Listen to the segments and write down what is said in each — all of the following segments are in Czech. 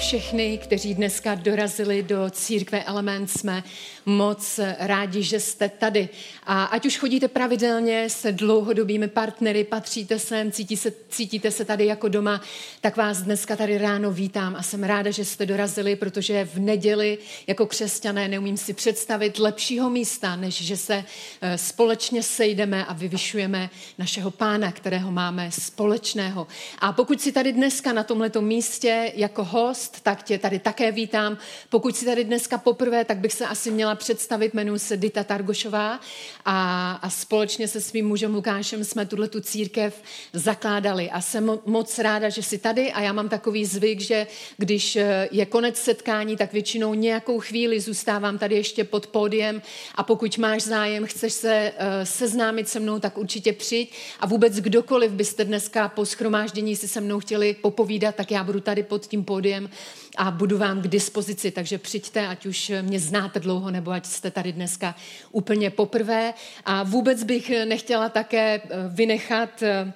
Všechny, kteří dneska dorazili do církve Element. Jsme moc rádi, že jste tady. A ať už chodíte pravidelně se dlouhodobými partnery, patříte sem, cítí se, cítíte se tady jako doma, tak vás dneska tady ráno vítám a jsem ráda, že jste dorazili, protože v neděli jako křesťané neumím si představit lepšího místa, než že se eh, společně sejdeme a vyvyšujeme našeho pána, kterého máme společného. A pokud si tady dneska na tomto místě jako host, tak tě tady také vítám. Pokud si tady dneska poprvé, tak bych se asi měla představit, jmenuji se Dita Targošová a, a společně se svým mužem Lukášem jsme tuhle tu církev zakládali. A jsem moc ráda, že jsi tady a já mám takový zvyk, že když eh, je konec setkání, tak většinou nějakou chvíli zůstávám tady ještě pod pódiem. A pokud máš zájem, chceš se uh, seznámit se mnou, tak určitě přijď. A vůbec kdokoliv byste dneska po schromáždění si se mnou chtěli popovídat, tak já budu tady pod tím pódiem a budu vám k dispozici, takže přijďte, ať už mě znáte dlouho, nebo ať jste tady dneska úplně poprvé. A vůbec bych nechtěla také eh, vynechat eh,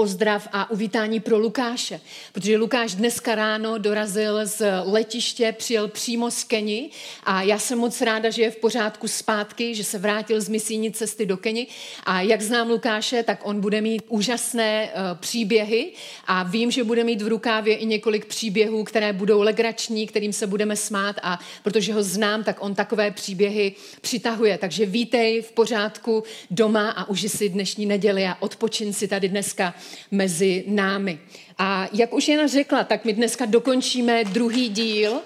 pozdrav a uvítání pro Lukáše, protože Lukáš dneska ráno dorazil z letiště, přijel přímo z Keni a já jsem moc ráda, že je v pořádku zpátky, že se vrátil z misijní cesty do Keni. A jak znám Lukáše, tak on bude mít úžasné uh, příběhy a vím, že bude mít v rukávě i několik příběhů, které budou legrační, kterým se budeme smát. A protože ho znám, tak on takové příběhy přitahuje. Takže vítej v pořádku doma a uži si dnešní neděli a odpočin si tady dneska mezi námi. A jak už Jana řekla, tak my dneska dokončíme druhý díl.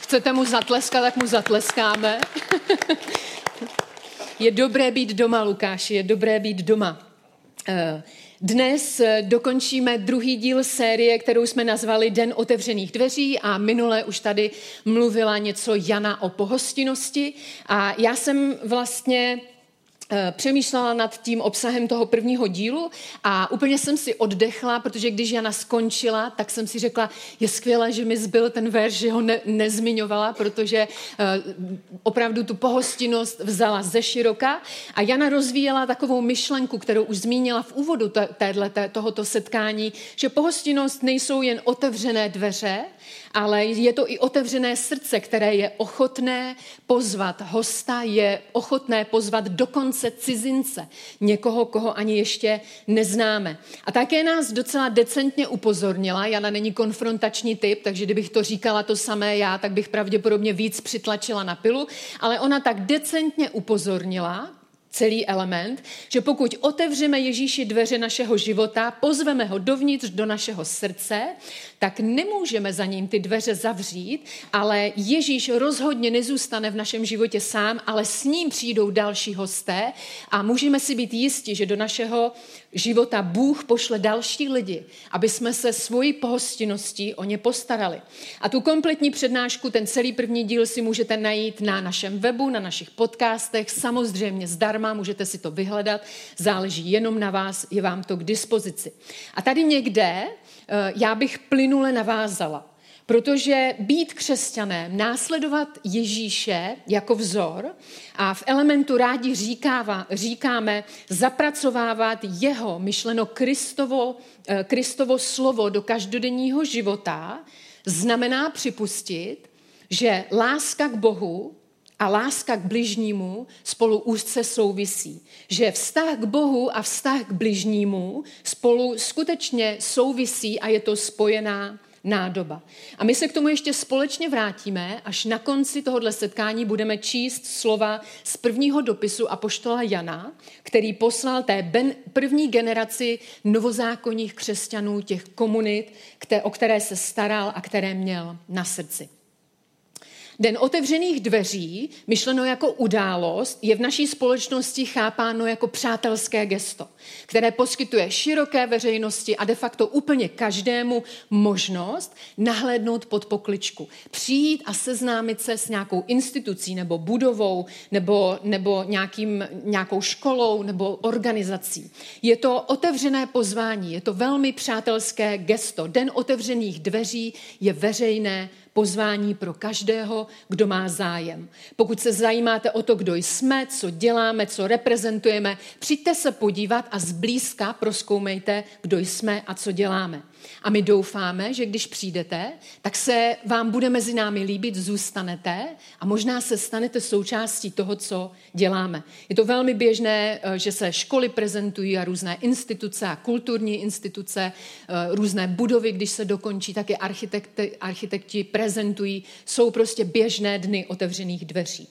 Chcete mu zatleskat, tak mu zatleskáme. je dobré být doma, Lukáši, je dobré být doma. Eh, dnes dokončíme druhý díl série, kterou jsme nazvali Den otevřených dveří a minule už tady mluvila něco Jana o pohostinnosti a já jsem vlastně Eh, přemýšlela nad tím obsahem toho prvního dílu a úplně jsem si oddechla, protože když Jana skončila, tak jsem si řekla, je skvělé, že mi zbyl ten verš, že ho ne, nezmiňovala, protože uh, opravdu tu pohostinnost vzala ze široka. A Jana rozvíjela takovou myšlenku, kterou už zmínila v úvodu téhle, tohoto setkání, že pohostinnost nejsou jen otevřené dveře, ale je to i otevřené srdce, které je ochotné pozvat hosta, je ochotné pozvat dokonce cizince, někoho, koho ani ještě neznáme. A také nás docela decentně upozornila, Jana není konfrontační typ, takže kdybych to říkala to samé já, tak bych pravděpodobně víc přitlačila na pilu, ale ona tak decentně upozornila, celý element, že pokud otevřeme Ježíši dveře našeho života, pozveme ho dovnitř do našeho srdce, tak nemůžeme za ním ty dveře zavřít, ale Ježíš rozhodně nezůstane v našem životě sám, ale s ním přijdou další hosté a můžeme si být jisti, že do našeho života Bůh pošle další lidi, aby jsme se svojí pohostinností o ně postarali. A tu kompletní přednášku, ten celý první díl si můžete najít na našem webu, na našich podcastech, samozřejmě zdarma, můžete si to vyhledat, záleží jenom na vás, je vám to k dispozici. A tady někde eh, já bych plynule navázala. Protože být křesťanem, následovat Ježíše jako vzor a v elementu rádi říkáva, říkáme zapracovávat jeho myšleno Kristovo, eh, Kristovo slovo do každodenního života, znamená připustit, že láska k Bohu a láska k bližnímu spolu úzce souvisí. Že vztah k Bohu a vztah k bližnímu spolu skutečně souvisí a je to spojená nádoba. A my se k tomu ještě společně vrátíme, až na konci tohohle setkání budeme číst slova z prvního dopisu Apoštola Jana, který poslal té ben, první generaci novozákonních křesťanů, těch komunit, o které se staral a které měl na srdci. Den otevřených dveří, myšleno jako událost, je v naší společnosti chápáno jako přátelské gesto, které poskytuje široké veřejnosti a de facto úplně každému možnost nahlédnout pod pokličku, přijít a seznámit se s nějakou institucí nebo budovou nebo, nebo nějakým, nějakou školou nebo organizací. Je to otevřené pozvání, je to velmi přátelské gesto. Den otevřených dveří je veřejné pozvání pro každého, kdo má zájem. Pokud se zajímáte o to, kdo jsme, co děláme, co reprezentujeme, přijďte se podívat a zblízka proskoumejte, kdo jsme a co děláme. A my doufáme, že když přijdete, tak se vám bude mezi námi líbit, zůstanete a možná se stanete součástí toho, co děláme. Je to velmi běžné, eh, že se školy prezentují a různé instituce a kulturní instituce, eh, různé budovy, když se dokončí, tak i architekti, architekti prezentují. Jsou prostě běžné dny otevřených dveří.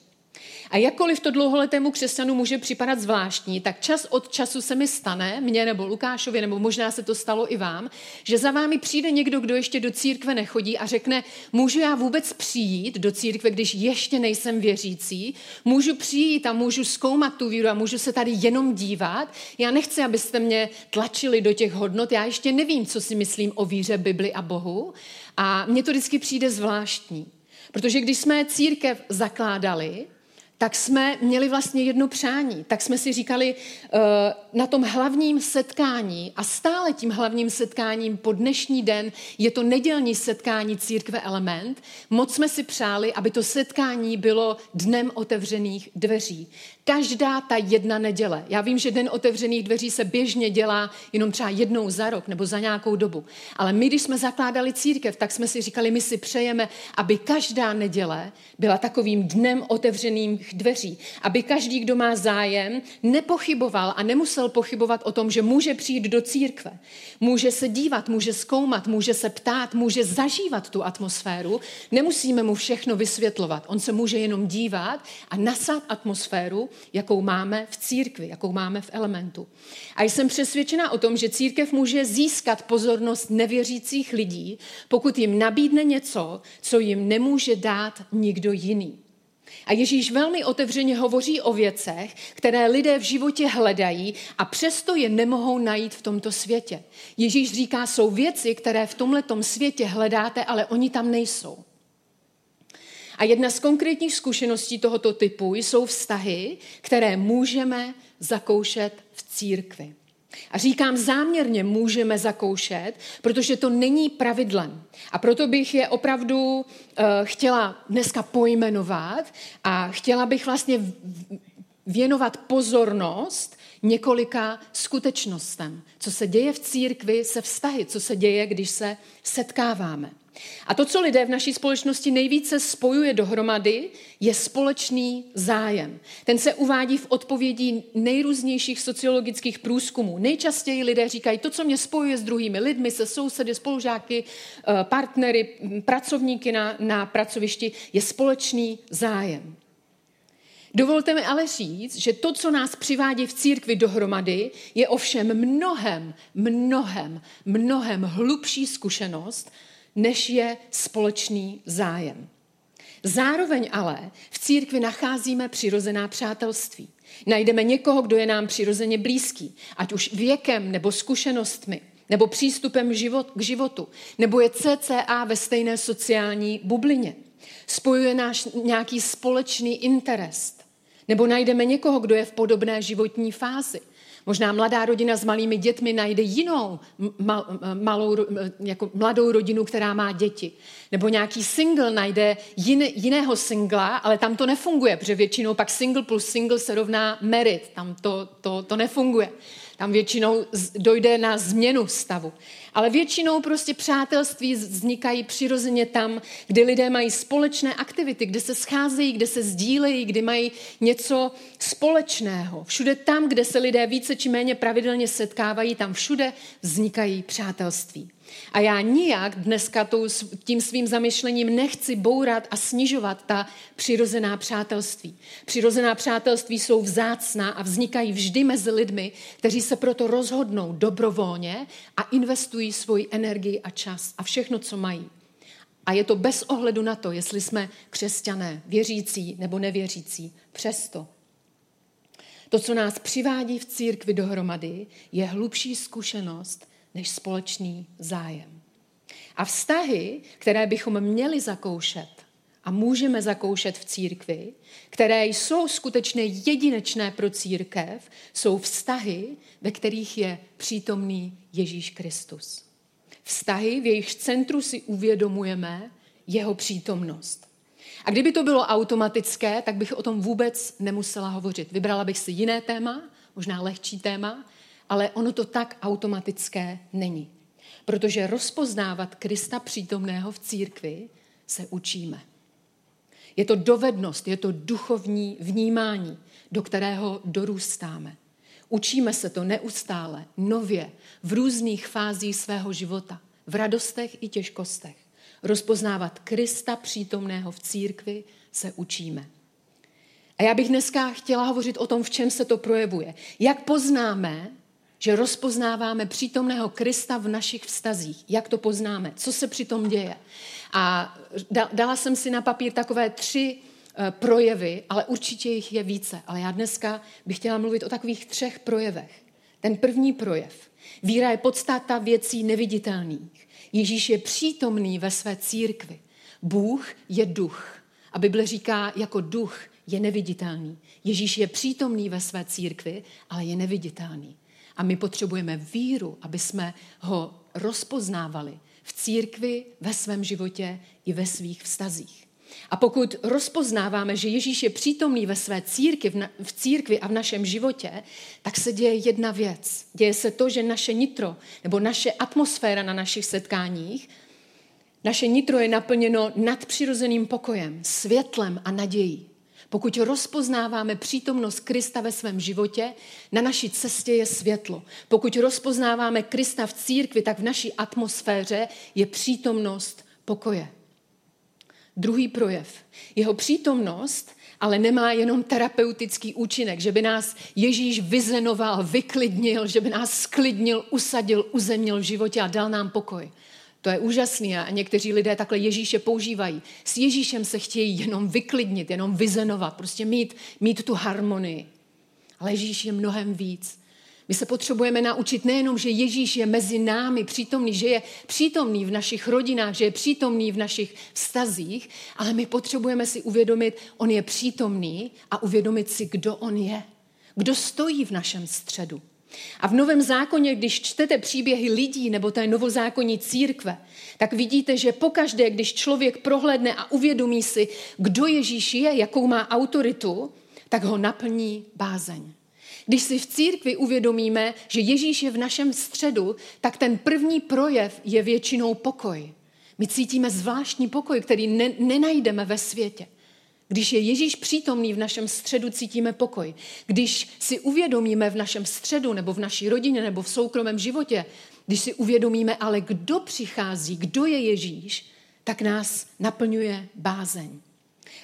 A jakkoliv to dlouholetému křesťanu může připadat zvláštní, tak čas od času se mi stane, mně nebo Lukášovi, nebo možná se to stalo i vám, že za vámi přijde někdo, kdo ještě do církve nechodí a řekne, můžu já vůbec přijít do církve, když ještě nejsem věřící, můžu přijít a můžu zkoumat tu víru a můžu se tady jenom dívat. Já nechci, abyste mě tlačili do těch hodnot, já ještě nevím, co si myslím o víře, Bibli a Bohu. A mně to vždycky přijde zvláštní. Protože když jsme církev zakládali, tak jsme měli vlastně jedno přání. Tak jsme si říkali uh, na tom hlavním setkání a stále tím hlavním setkáním po dnešní den je to nedělní setkání církve Element. Moc jsme si přáli, aby to setkání bylo dnem otevřených dveří. Každá ta jedna neděle. Já vím, že den otevřených dveří se běžně dělá jenom třeba jednou za rok nebo za nějakou dobu. Ale my, když jsme zakládali církev, tak jsme si říkali, my si přejeme, aby každá neděle byla takovým dnem otevřených dveří. Aby každý, kdo má zájem, nepochyboval a nemusel pochybovat o tom, že může přijít do církve. Může se dívat, může zkoumat, může se ptát, může zažívat tu atmosféru. Nemusíme mu všechno vysvětlovat. On se může jenom dívat a nasát atmosféru, jakou máme v církvi, jakou máme v elementu. A jsem přesvědčena o tom, že církev může získat pozornost nevěřících lidí, pokud jim nabídne něco, co jim nemůže dát nikdo jiný. A Ježíš velmi otevřeně hovoří o věcech, které lidé v životě hledají a přesto je nemohou najít v tomto světě. Ježíš říká, jsou věci, které v tomto světě hledáte, ale oni tam nejsou. A jedna z konkrétních zkušeností tohoto typu jsou vztahy, které můžeme zakoušet v církvi. A říkám záměrně můžeme zakoušet, protože to není pravidlem. A proto bych je opravdu uh, chtěla dneska pojmenovat a chtěla bych vlastně věnovat pozornost několika skutečnostem. Co se děje v církvi se vztahy, co se děje, když se setkáváme. A to, co lidé v naší společnosti nejvíce spojuje dohromady, je společný zájem. Ten se uvádí v odpovědí nejrůznějších sociologických průzkumů. Nejčastěji lidé říkají, to, co mě spojuje s druhými lidmi, se sousedy, spolužáky, eh, partnery, pracovníky na, na pracovišti, je společný zájem. Dovolte mi ale říct, že to, co nás přivádí v církvi dohromady, je ovšem mnohem, mnohem, mnohem hlubší zkušenost, než je společný zájem. Zároveň ale v církvi nacházíme přirozená přátelství. Najdeme někoho, kdo je nám přirozeně blízký, ať už věkem nebo zkušenostmi, nebo přístupem život, k životu, nebo je CCA ve stejné sociální bublině. Spojuje náš nějaký společný interes. Nebo najdeme někoho, kdo je v podobné životní fázi. Možná mladá rodina s malými dětmi najde jinou mal, malou, jako mladou rodinu, která má děti. Nebo nějaký single najde jiné, jiného singla, ale tam to nefunguje, protože většinou pak single plus single se rovná merit. Tam to, to, to nefunguje. Tam většinou dojde na změnu stavu. Ale většinou prostě přátelství vznikají přirozeně tam, kde lidé mají společné aktivity, kde se scházejí, kde se sdílejí, kde mají něco společného. Všude tam, kde se lidé více či méně pravidelně setkávají, tam všude vznikají přátelství. A já nijak dneska tím svým zamyšlením nechci bourat a snižovat ta přirozená přátelství. Přirozená přátelství jsou vzácná a vznikají vždy mezi lidmi, kteří se proto rozhodnou dobrovolně a investují svoji energii a čas a všechno, co mají. A je to bez ohledu na to, jestli jsme křesťané, věřící nebo nevěřící. Přesto to, co nás přivádí v církvi dohromady, je hlubší zkušenost než společný zájem. A vztahy, které bychom měli zakoušet a můžeme zakoušet v církvi, které jsou skutečně jedinečné pro církev, jsou vztahy, ve kterých je přítomný Ježíš Kristus. Vztahy, v jejich centru si uvědomujeme jeho přítomnost. A kdyby to bylo automatické, tak bych o tom vůbec nemusela hovořit. Vybrala bych si jiné téma, možná lehčí téma, ale ono to tak automatické není. Protože rozpoznávat Krista přítomného v církvi se učíme. Je to dovednost, je to duchovní vnímání, do kterého dorůstáme. Učíme se to neustále, nově, v různých fázích svého života, v radostech i těžkostech. Rozpoznávat Krista přítomného v církvi se učíme. A já bych dneska chtěla hovořit o tom, v čem se to projevuje. Jak poznáme, že rozpoznáváme přítomného Krista v našich vztazích. Jak to poznáme? Co se přitom děje? A dala jsem si na papír takové tři eh, projevy, ale určitě jich je více. Ale já dneska bych chtěla mluvit o takových třech projevech. Ten první projev. Víra je podstata věcí neviditelných. Ježíš je přítomný ve své církvi. Bůh je duch. A Bible říká, jako duch je neviditelný. Ježíš je přítomný ve své církvi, ale je neviditelný. A my potřebujeme víru, aby jsme ho rozpoznávali v církvi, ve svém životě i ve svých vztazích. A pokud rozpoznáváme, že Ježíš je přítomný ve své církvi, v, církvi a v našem životě, tak se děje jedna věc. Děje se to, že naše nitro nebo naše atmosféra na našich setkáních, naše nitro je naplněno nadpřirozeným pokojem, světlem a nadějí. Pokud rozpoznáváme přítomnost Krista ve svém životě, na naší cestě je světlo. Pokud rozpoznáváme Krista v církvi, tak v naší atmosféře je přítomnost pokoje. Druhý projev. Jeho přítomnost ale nemá jenom terapeutický účinek, že by nás Ježíš vyzenoval, vyklidnil, že by nás sklidnil, usadil, uzemnil v životě a dal nám pokoj. To je úžasný a někteří lidé takhle Ježíše používají. S Ježíšem se chtějí jenom vyklidnit, jenom vyzenovat, prostě mít, mít tu harmonii. Ale Ježíš je mnohem víc. My se potřebujeme naučit nejenom, že Ježíš je mezi námi přítomný, že je přítomný v našich rodinách, že je přítomný v našich vztazích, ale my potřebujeme si uvědomit, on je přítomný a uvědomit si, kdo on je. Kdo stojí v našem středu. A v Novém zákoně, když čtete příběhy lidí nebo té novozákonní církve, tak vidíte, že pokaždé, když člověk prohlédne a uvědomí si, kdo Ježíš je, jakou má autoritu, tak ho naplní bázeň. Když si v církvi uvědomíme, že Ježíš je v našem středu, tak ten první projev je většinou pokoj. My cítíme zvláštní pokoj, který ne, nenajdeme ve světě. Když je Ježíš přítomný v našem středu, cítíme pokoj. Když si uvědomíme v našem středu nebo v naší rodině nebo v soukromém životě, když si uvědomíme ale, kdo přichází, kdo je Ježíš, tak nás naplňuje bázeň.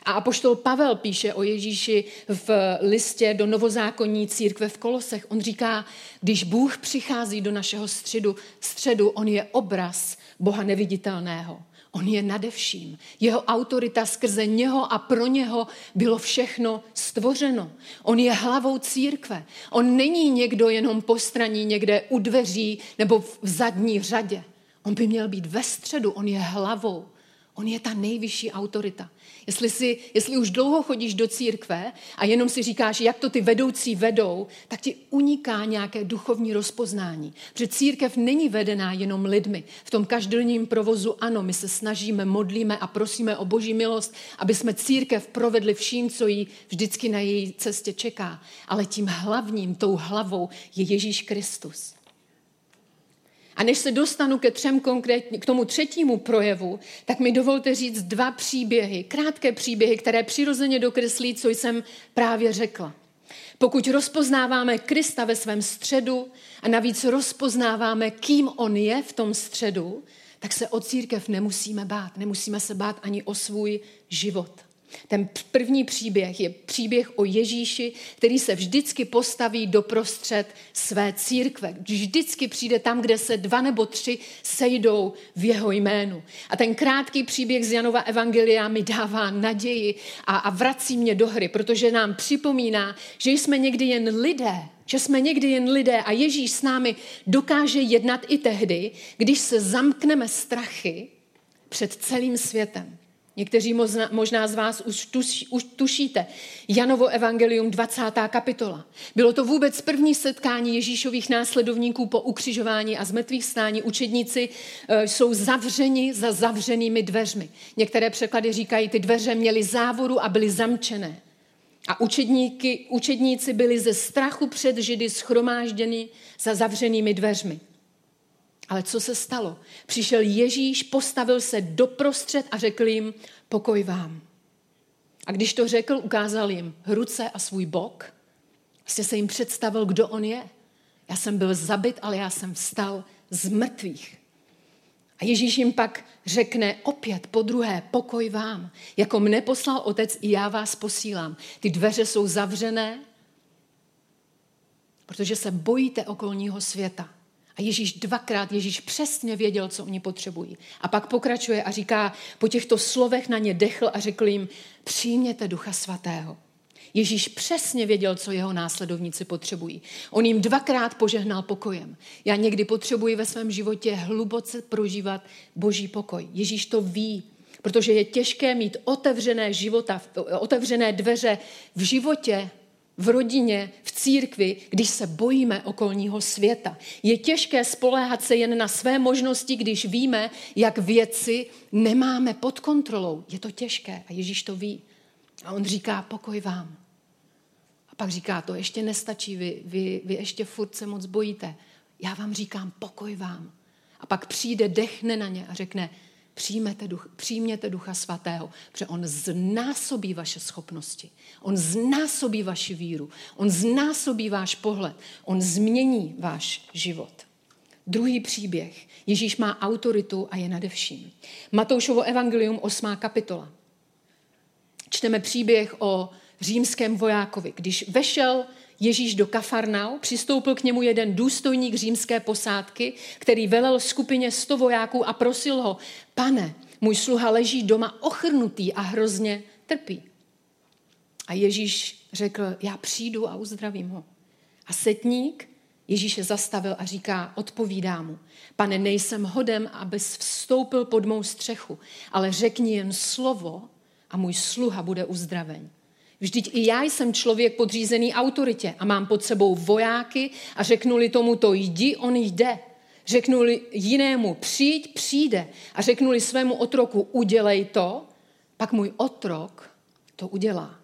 A apoštol Pavel píše o Ježíši v listě do novozákonní církve v Kolosech. On říká, když Bůh přichází do našeho středu, středu on je obraz Boha neviditelného. On je nade vším. Jeho autorita skrze něho a pro něho bylo všechno stvořeno. On je hlavou církve. On není někdo jenom postraní někde u dveří nebo v zadní řadě. On by měl být ve středu, on je hlavou. On je ta nejvyšší autorita. Jestli, si, jestli už dlouho chodíš do církve a jenom si říkáš, jak to ty vedoucí vedou, tak ti uniká nějaké duchovní rozpoznání. Protože církev není vedená jenom lidmi. V tom každodenním provozu ano, my se snažíme, modlíme a prosíme o boží milost, aby jsme církev provedli vším, co jí vždycky na její cestě čeká. Ale tím hlavním, tou hlavou je Ježíš Kristus. A než se dostanu ke třem konkrétně, k tomu třetímu projevu, tak mi dovolte říct dva příběhy, krátké příběhy, které přirozeně dokreslí, co jsem právě řekla. Pokud rozpoznáváme Krista ve svém středu a navíc rozpoznáváme, kým on je v tom středu, tak se o církev nemusíme bát. Nemusíme se bát ani o svůj život. Ten první příběh je příběh o Ježíši, který se vždycky postaví doprostřed své církve. Vždycky přijde tam, kde se dva nebo tři sejdou v jeho jménu. A ten krátký příběh z Janova Evangelia mi dává naději a, a vrací mě do hry, protože nám připomíná, že jsme někdy jen lidé, že jsme někdy jen lidé a Ježíš s námi dokáže jednat i tehdy, když se zamkneme strachy před celým světem. Někteří možná, z vás už, tuš, už tušíte. Janovo evangelium 20. kapitola. Bylo to vůbec první setkání Ježíšových následovníků po ukřižování a zmrtvých stání. Učedníci e, jsou zavřeni za zavřenými dveřmi. Některé překlady říkají, ty dveře měly závoru a byly zamčené. A učedníky, učedníci byli ze strachu před Židy schromážděni za zavřenými dveřmi. Ale co se stalo? Přišel Ježíš, postavil se doprostřed a řekl jim, pokoj vám. A když to řekl, ukázal jim ruce a svůj bok. Vlastně se jim představil, kdo on je. Já jsem byl zabit, ale já jsem vstal z mrtvých. A Ježíš jim pak řekne opět po druhé, pokoj vám. Jako mne poslal otec, i já vás posílám. Ty dveře jsou zavřené, protože se bojíte okolního světa. A Ježíš dvakrát, Ježíš přesně věděl, co oni potřebují. A pak pokračuje a říká, po těchto slovech na ně dechl a řekl jim, přijměte ducha svatého. Ježíš přesně věděl, co jeho následovníci potřebují. On jim dvakrát požehnal pokojem. Já někdy potřebuji ve svém životě hluboce prožívat boží pokoj. Ježíš to ví, protože je těžké mít otevřené života, otevřené dveře v životě, v rodině, v církvi, když se bojíme okolního světa. Je těžké spoléhat se jen na své možnosti, když víme, jak věci nemáme pod kontrolou. Je to těžké a Ježíš to ví. A on říká, pokoj vám. A pak říká, to ještě nestačí, vy, vy, vy ještě furt se moc bojíte. Já vám říkám, pokoj vám. A pak přijde, dechne na ně a řekne, přijměte, duch, přijměte Ducha Svatého, protože On znásobí vaše schopnosti, On znásobí vaši víru, On znásobí váš pohled, On změní váš život. Druhý příběh. Ježíš má autoritu a je nade vším. Matoušovo evangelium 8. kapitola. Čteme příběh o římském vojákovi. Když vešel Ježíš do Kafarnau, přistoupil k němu jeden důstojník římské posádky, který velel skupině sto vojáků a prosil ho, pane, můj sluha leží doma ochrnutý a hrozně trpí. A Ježíš řekl, já přijdu a uzdravím ho. A setník Ježíše zastavil a říká, odpovídá mu, pane, nejsem hodem, abys vstoupil pod mou střechu, ale řekni jen slovo a můj sluha bude uzdraven. Vždyť i já jsem člověk podřízený autoritě a mám pod sebou vojáky a řeknu-li tomu to jdi, on jde. Řeknu-li jinému přijď, přijde. A řeknu-li svému otroku udělej to, pak můj otrok to udělá.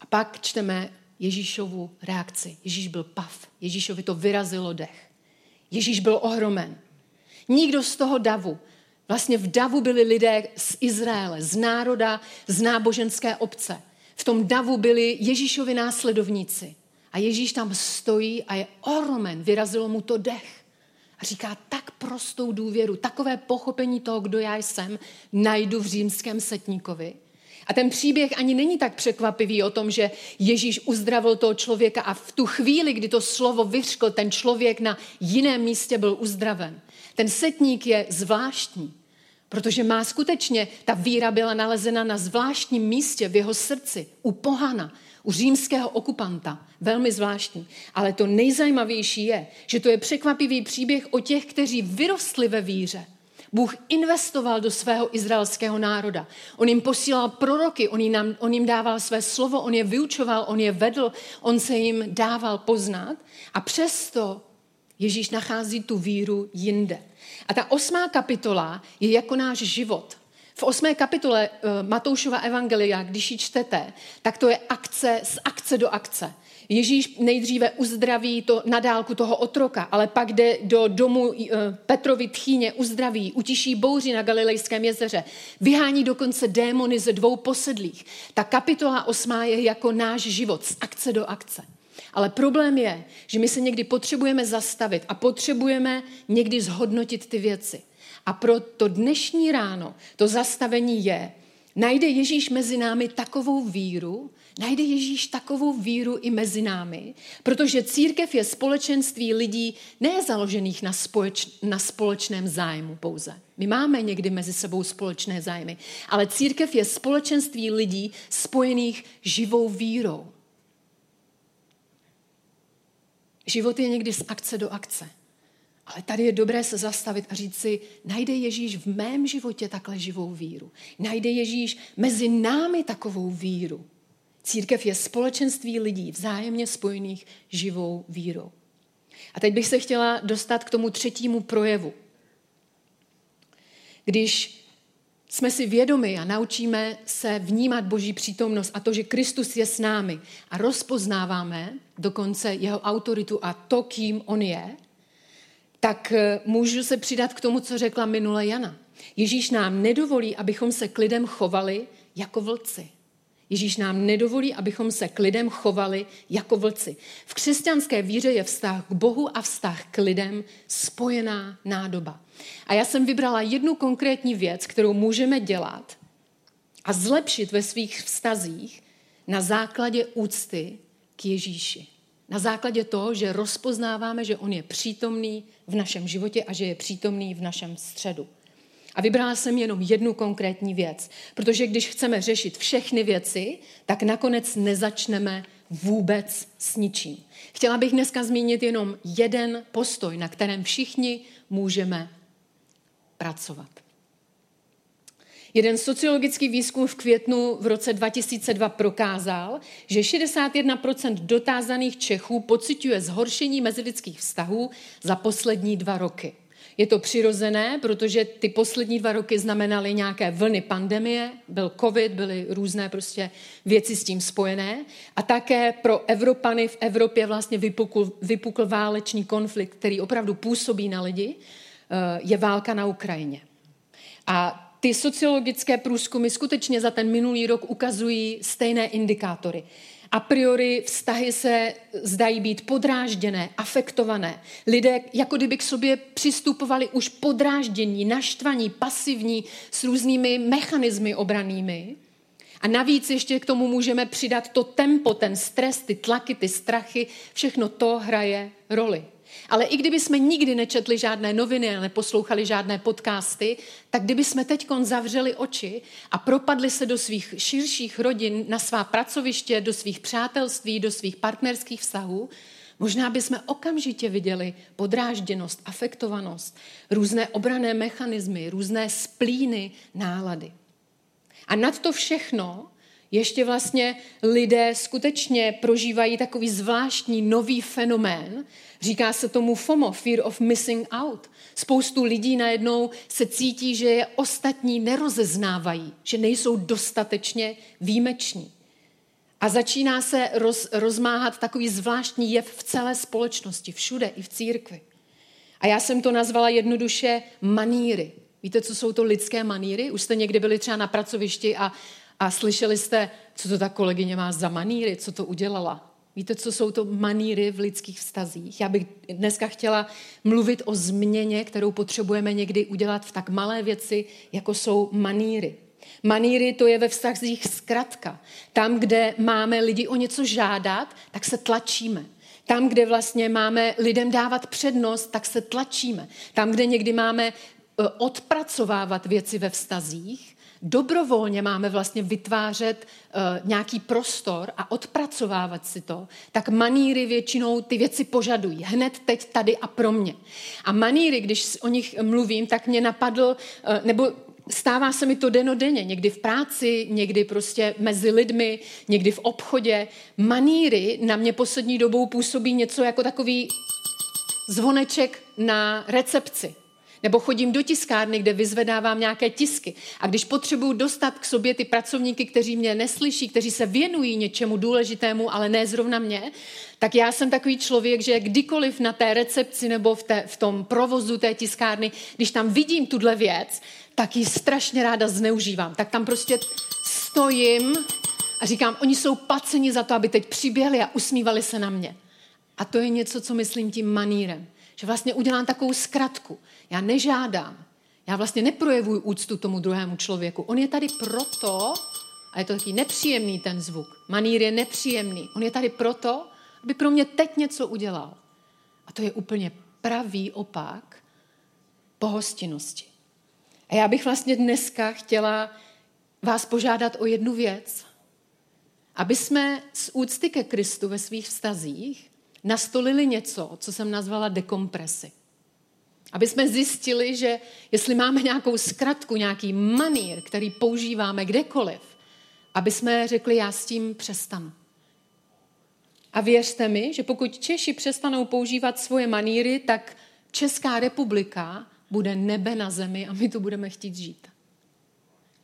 A pak čteme Ježíšovu reakci. Ježíš byl pav. Ježíšovi to vyrazilo dech. Ježíš byl ohromen. Nikdo z toho davu. Vlastně v davu byli lidé z Izraele, z národa, z náboženské obce. V tom davu byli Ježíšovi následovníci. A Ježíš tam stojí a je ohromen, vyrazilo mu to dech. A říká tak prostou důvěru, takové pochopení toho, kdo já jsem, najdu v římském setníkovi. A ten příběh ani není tak překvapivý o tom, že Ježíš uzdravil toho člověka a v tu chvíli, kdy to slovo vyřkl, ten člověk na jiném místě byl uzdraven. Ten setník je zvláštní. Protože má skutečně, ta víra byla nalezena na zvláštním místě v jeho srdci, u pohana, u římského okupanta. Velmi zvláštní. Ale to nejzajímavější je, že to je překvapivý příběh o těch, kteří vyrostli ve víře. Bůh investoval do svého izraelského národa. On jim posílal proroky, on jim, on jim dával své slovo, on je vyučoval, on je vedl, on se jim dával poznat. A přesto Ježíš nachází tu víru jinde. A ta osmá kapitola je jako náš život. V osmé kapitole uh, Matoušova evangelia, když ji čtete, tak to je akce z akce do akce. Ježíš nejdříve uzdraví to nadálku toho otroka, ale pak jde do domu uh, Petrovi tchýně, uzdraví, utiší bouři na Galilejském jezeře, vyhání dokonce démony ze dvou posedlých. Ta kapitola osmá je jako náš život z akce do akce. Ale problém je, že my se někdy potřebujeme zastavit a potřebujeme někdy zhodnotit ty věci. A pro to dnešní ráno to zastavení je, Najde Ježíš mezi námi takovou víru, najde Ježíš takovou víru i mezi námi, protože církev je společenství lidí ne založených na, společ, na společném zájmu pouze. My máme někdy mezi sebou společné zájmy, ale církev je společenství lidí spojených živou vírou. Život je někdy z akce do akce. Ale tady je dobré se zastavit a říct si, najde Ježíš v mém životě takhle živou víru. Najde Ježíš mezi námi takovou víru. Církev je společenství lidí vzájemně spojených živou vírou. A teď bych se chtěla dostat k tomu třetímu projevu. Když jsme si vědomi a naučíme se vnímat Boží přítomnost a to, že Kristus je s námi a rozpoznáváme dokonce jeho autoritu a to, kým on je, tak eh, můžu se přidat k tomu, co řekla minule Jana. Ježíš nám nedovolí, abychom se k lidem chovali jako vlci. Ježíš nám nedovolí, abychom se k lidem chovali jako vlci. V křesťanské víře je vztah k Bohu a vztah k lidem spojená nádoba. A já jsem vybrala jednu konkrétní věc, kterou můžeme dělat a zlepšit ve svých vztazích na základě úcty k Ježíši. Na základě toho, že rozpoznáváme, že On je přítomný v našem životě a že je přítomný v našem středu. A vybrala jsem jenom jednu konkrétní věc, protože když chceme řešit všechny věci, tak nakonec nezačneme vůbec s ničím. Chtěla bych dneska zmínit jenom jeden postoj, na kterém všichni můžeme pracovat. Jeden sociologický výzkum v květnu v roce 2002 prokázal, že 61% dotázaných Čechů pociťuje zhoršení mezilidských vztahů za poslední dva roky. Je to přirozené, protože ty poslední dva roky znamenaly nějaké vlny pandemie, byl covid, byly různé prostě věci s tím spojené a také pro Evropany v Evropě vlastně vypukl, vypukl válečný konflikt, který opravdu působí na lidi, eh, je válka na Ukrajině. A ty sociologické průzkumy skutečně za ten minulý rok ukazují stejné indikátory. A priori vztahy se zdají být podrážděné, afektované. Lidé jako kdyby k sobě přistupovali už podráždění, naštvaní, pasivní, s různými mechanismy obranými. A navíc ještě k tomu můžeme přidat to tempo, ten stres, ty tlaky, ty strachy, všechno to hraje roli. Ale i kdyby jsme nikdy nečetli žádné noviny a neposlouchali žádné podcasty, tak kdyby jsme teď zavřeli oči a propadli se do svých širších rodin, na svá pracoviště, do svých přátelství, do svých partnerských vztahů, možná bychom okamžitě viděli podrážděnost, afektovanost, různé obrané mechanismy, různé splíny, nálady. A nad to všechno ještě vlastně lidé skutečně prožívají takový zvláštní nový fenomén, Říká se tomu FOMO, Fear of Missing Out. Spoustu lidí najednou se cítí, že je ostatní nerozeznávají, že nejsou dostatečně výjimeční. A začíná se roz, rozmáhat takový zvláštní jev v celé společnosti, všude, i v církvi. A já jsem to nazvala jednoduše maníry. Víte, co jsou to lidské maníry? Už jste někdy byli třeba na pracovišti a, a slyšeli jste, co to ta kolegyně má za maníry, co to udělala. Víte, co jsou to maníry v lidských vztazích? Já bych dneska chtěla mluvit o změně, kterou potřebujeme někdy udělat v tak malé věci, jako jsou maníry. Maníry to je ve vztazích zkratka. Tam, kde máme lidi o něco žádat, tak se tlačíme. Tam, kde vlastně máme lidem dávat přednost, tak se tlačíme. Tam, kde někdy máme e, odpracovávat věci ve vztazích, dobrovolně máme vlastně vytvářet uh, nějaký prostor a odpracovávat si to, tak maníry většinou ty věci požadují. Hned teď, tady a pro mě. A maníry, když o nich mluvím, tak mě napadl, uh, nebo stává se mi to denodenně, někdy v práci, někdy prostě mezi lidmi, někdy v obchodě. Maníry na mě poslední dobou působí něco jako takový zvoneček na recepci. Nebo chodím do tiskárny, kde vyzvedávám nějaké tisky. A když potřebuju dostat k sobě ty pracovníky, kteří mě neslyší, kteří se věnují něčemu důležitému, ale ne zrovna mě, tak já jsem takový člověk, že kdykoliv na té recepci nebo v, té, v tom provozu té tiskárny, když tam vidím tuhle věc, tak ji strašně ráda zneužívám. Tak tam prostě stojím a říkám, oni jsou placeni za to, aby teď přiběhli a usmívali se na mě. A to je něco, co myslím tím manírem. Že vlastně udělám takovou zkratku. Já nežádám, Já vlastně neprojevuji úctu tomu druhému člověku. On je tady proto, a je to taky nepříjemný ten zvuk. Manír je nepříjemný. On je tady proto, aby pro mě teď něco udělal. A to je úplně pravý opak pohostinnosti. A já bych vlastně dneska chtěla vás požádat o jednu věc. Aby jsme z úcty ke Kristu ve svých vztazích nastolili něco, co jsem nazvala dekompresi. Aby jsme zjistili, že jestli máme nějakou zkratku, nějaký manír, který používáme kdekoliv, aby jsme řekli, já s tím přestanu. A věřte mi, že pokud Češi přestanou používat svoje maníry, tak Česká republika bude nebe na zemi a my tu budeme chtít žít.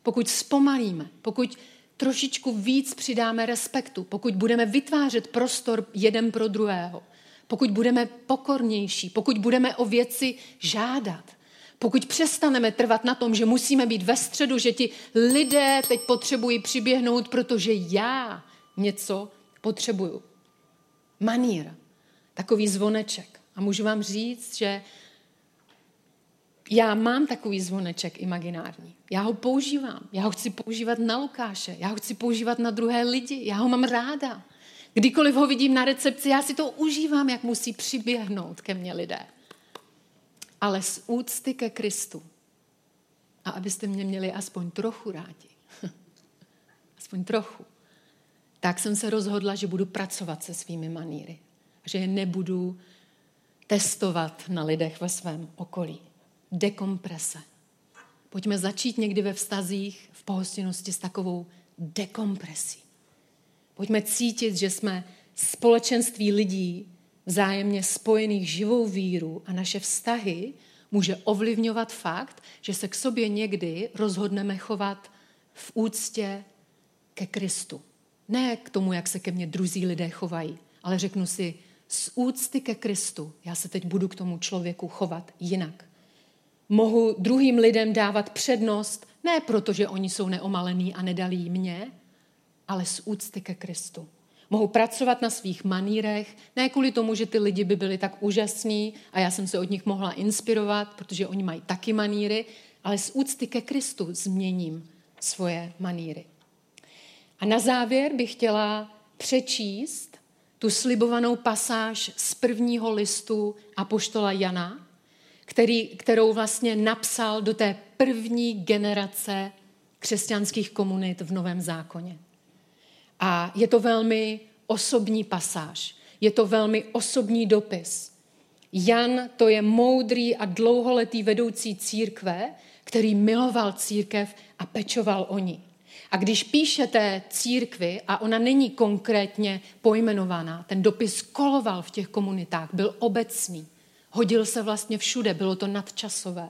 Pokud zpomalíme, pokud trošičku víc přidáme respektu, pokud budeme vytvářet prostor jeden pro druhého, pokud budeme pokornější, pokud budeme o věci žádat, pokud přestaneme trvat na tom, že musíme být ve středu, že ti lidé teď potřebují přiběhnout, protože já něco potřebuju. Manír, takový zvoneček. A můžu vám říct, že já mám takový zvoneček imaginární. Já ho používám. Já ho chci používat na Lukáše. Já ho chci používat na druhé lidi. Já ho mám ráda. Kdykoliv ho vidím na recepci, já si to užívám, jak musí přiběhnout ke mně lidé. Ale z úcty ke Kristu. A abyste mě měli aspoň trochu rádi. aspoň trochu. Tak jsem se rozhodla, že budu pracovat se svými maníry. Že je nebudu testovat na lidech ve svém okolí dekomprese. Pojďme začít někdy ve vztazích, v pohostinnosti s takovou dekompresí. Pojďme cítit, že jsme společenství lidí vzájemně spojených živou víru a naše vztahy může ovlivňovat fakt, že se k sobě někdy rozhodneme chovat v úctě ke Kristu. Ne k tomu, jak se ke mně druzí lidé chovají, ale řeknu si, z úcty ke Kristu já se teď budu k tomu člověku chovat jinak mohu druhým lidem dávat přednost, ne proto, že oni jsou neomalení a nedalí mě, ale z úcty ke Kristu. Mohu pracovat na svých manírech, ne kvůli tomu, že ty lidi by byli tak úžasní a já jsem se od nich mohla inspirovat, protože oni mají taky maníry, ale z úcty ke Kristu změním svoje maníry. A na závěr bych chtěla přečíst tu slibovanou pasáž z prvního listu Apoštola Jana, který, kterou vlastně napsal do té první generace křesťanských komunit v Novém zákoně. A je to velmi osobní pasáž. Je to velmi osobní dopis. Jan to je moudrý a dlouholetý vedoucí církve, který miloval církev a pečoval o ní. A když píše té církvi, a ona není konkrétně pojmenovaná, ten dopis koloval v těch komunitách, byl obecný, hodil se vlastně všude, bylo to nadčasové.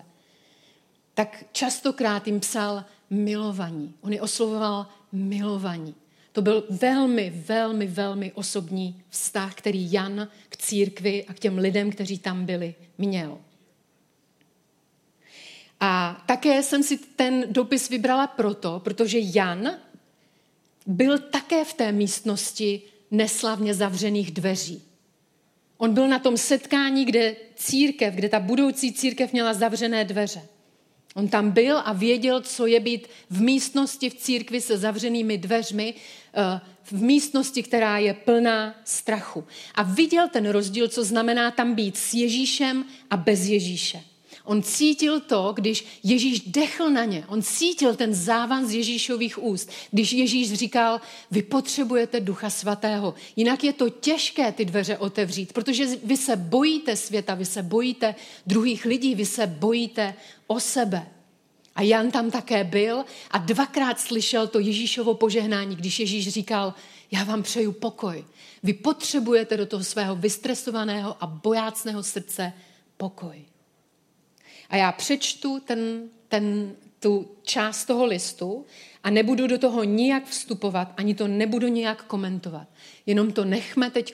Tak častokrát jim psal milovaní. On je oslovoval milovaní. To byl velmi, velmi, velmi osobní vztah, který Jan k církvi a k těm lidem, kteří tam byli, měl. A také jsem si ten dopis vybrala proto, protože Jan byl také v té místnosti neslavně zavřených dveří. On byl na tom setkání, kde církev, kde ta budoucí církev měla zavřené dveře. On tam byl a věděl, co je být v místnosti v církvi se zavřenými dveřmi, eh, v místnosti, která je plná strachu. A viděl ten rozdíl, co znamená tam být s Ježíšem a bez Ježíše. On cítil to, když Ježíš dechl na ně. On cítil ten závan z Ježíšových úst. Když Ježíš říkal, vy potřebujete ducha svatého. Jinak je to těžké ty dveře otevřít, protože vy se bojíte světa, vy se bojíte druhých lidí, vy se bojíte o sebe. A Jan tam také byl a dvakrát slyšel to Ježíšovo požehnání, když Ježíš říkal, já vám přeju pokoj. Vy potřebujete do toho svého vystresovaného a bojácného srdce pokoj. A já přečtu ten, ten, tu část toho listu a nebudu do toho nijak vstupovat, ani to nebudu nijak komentovat. Jenom to nechme teď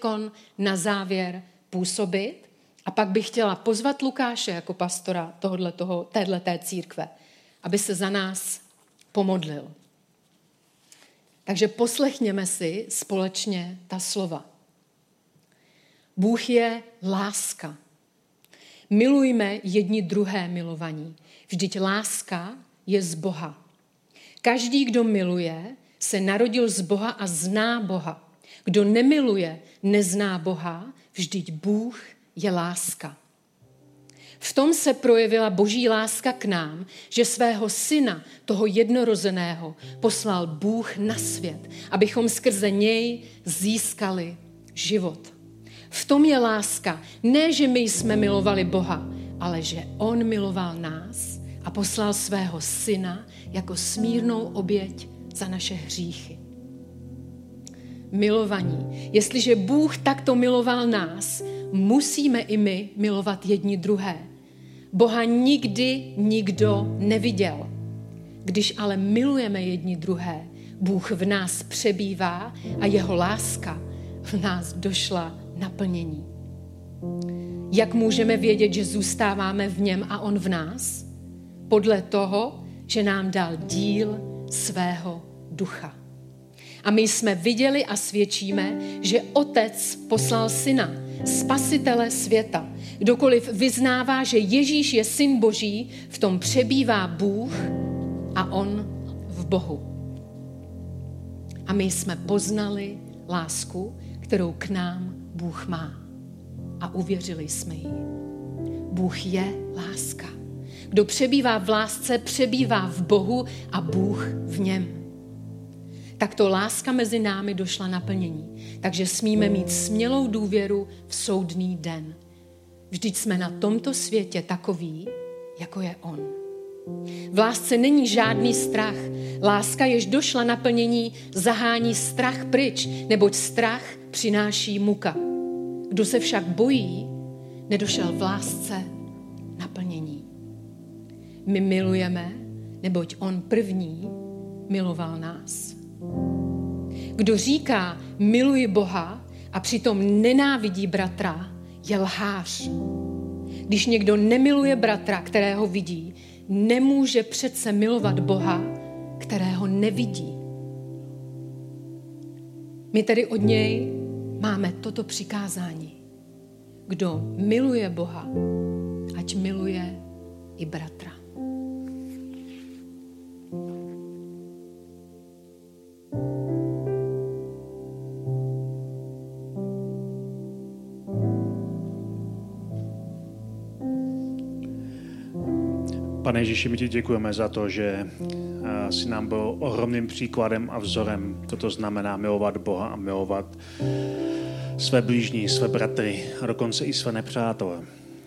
na závěr působit a pak bych chtěla pozvat Lukáše jako pastora téhleté církve, aby se za nás pomodlil. Takže poslechněme si společně ta slova. Bůh je láska. Milujme jedni druhé milovaní. Vždyť láska je z Boha. Každý, kdo miluje, se narodil z Boha a zná Boha. Kdo nemiluje, nezná Boha, vždyť Bůh je láska. V tom se projevila boží láska k nám, že svého syna, toho jednorozeného, poslal Bůh na svět, abychom skrze něj získali život. V tom je láska. Ne, že my jsme milovali Boha, ale že On miloval nás a poslal svého syna jako smírnou oběť za naše hříchy. Milovaní, jestliže Bůh takto miloval nás, musíme i my milovat jedni druhé. Boha nikdy nikdo neviděl. Když ale milujeme jedni druhé, Bůh v nás přebývá a jeho láska v nás došla naplnění. Jak můžeme vědět, že zůstáváme v něm a on v nás? Podle toho, že nám dal díl svého ducha. A my jsme viděli a svědčíme, že Otec poslal syna, spasitele světa. Kdokoliv vyznává, že Ježíš je syn Boží, v tom přebývá Bůh a on v Bohu. A my jsme poznali lásku, kterou k nám Bůh má. A uvěřili jsme jí. Bůh je láska. Kdo přebývá v lásce, přebývá v Bohu a Bůh v něm. Takto láska mezi námi došla naplnění. Takže smíme mít smělou důvěru v soudný den. Vždyť jsme na tomto světě takový, jako je On. V lásce není žádný strach. Láska, jež došla naplnění, zahání strach pryč, neboť strach přináší muka. Kdo se však bojí, nedošel v lásce naplnění. My milujeme, neboť on první miloval nás. Kdo říká, miluji Boha a přitom nenávidí bratra, je lhář. Když někdo nemiluje bratra, kterého vidí, nemůže přece milovat Boha, kterého nevidí. My tedy od něj máme toto přikázání. Kdo miluje Boha, ať miluje i bratra. Pane Ježíši, my ti děkujeme za to, že si nám byl ohromným příkladem a vzorem. Toto znamená milovat Boha a milovat své blížní, své bratry a dokonce i své nepřátele.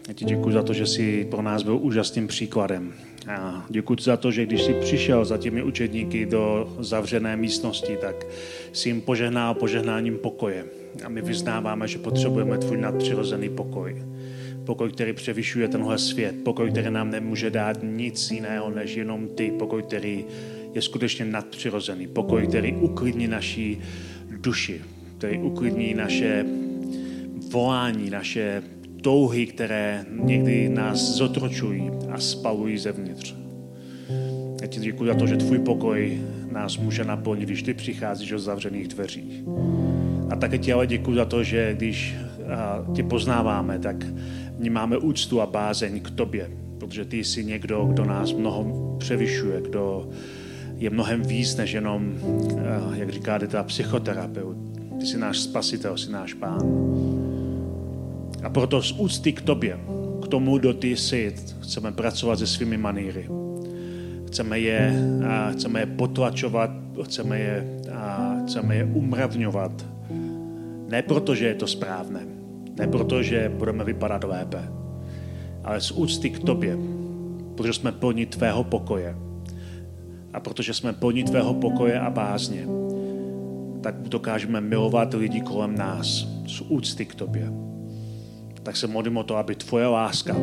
Já ti děkuji za to, že jsi pro nás byl úžasným příkladem. A děkuji za to, že když jsi přišel za těmi učedníky do zavřené místnosti, tak jsi jim požehnal požehnáním pokoje. A my vyznáváme, že potřebujeme tvůj nadpřirozený pokoj. Pokoj, který převyšuje tenhle svět. Pokoj, který nám nemůže dát nic jiného, než jenom ty. Pokoj, který je skutečně nadpřirozený. Pokoj, který uklidní naší duši. Který uklidní naše volání, naše touhy, které někdy nás zotročují a spalují zevnitř. Já ti děkuji za to, že tvůj pokoj nás může naplnit, když ty přicházíš o zavřených dveřích. A také ti ale děkuji za to, že když tě poznáváme, tak vnímáme úctu a bázeň k tobě, protože ty jsi někdo, kdo nás mnoho převyšuje, kdo je mnohem víc než jenom, jak říká ta psychoterapeut. Ty jsi náš spasitel, jsi náš pán. A proto z úcty k tobě, k tomu, kdo ty jsi, chceme pracovat se svými maníry. Chceme je, a chceme je potlačovat, chceme je, a chceme je umravňovat. Ne proto, že je to správné, ne proto, že budeme vypadat lépe, ale z úcty k tobě, protože jsme plní tvého pokoje. A protože jsme plní tvého pokoje a bázně, tak dokážeme milovat lidi kolem nás z úcty k tobě. Tak se modlím o to, aby tvoje láska,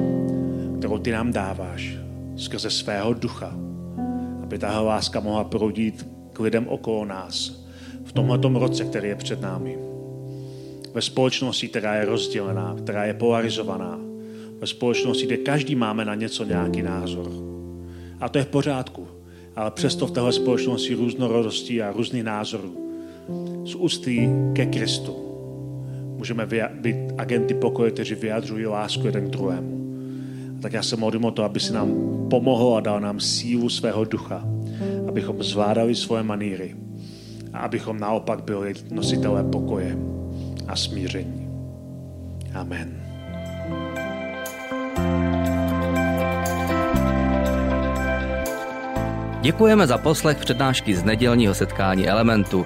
kterou ty nám dáváš skrze svého ducha, aby tahle láska mohla proudit k lidem okolo nás v tomhle roce, který je před námi ve společnosti, která je rozdělená, která je polarizovaná, ve společnosti, kde každý máme na něco nějaký názor. A to je v pořádku, ale přesto v téhle společnosti různorodosti a různých názorů z ústy ke Kristu můžeme být agenty pokoje, kteří vyjadřují lásku jeden k druhému. Tak já se modlím o to, aby si nám pomohl a dal nám sílu svého ducha, abychom zvládali svoje maníry a abychom naopak byli nositelé pokoje a smíření. Amen. Děkujeme za poslech přednášky z nedělního setkání Elementu.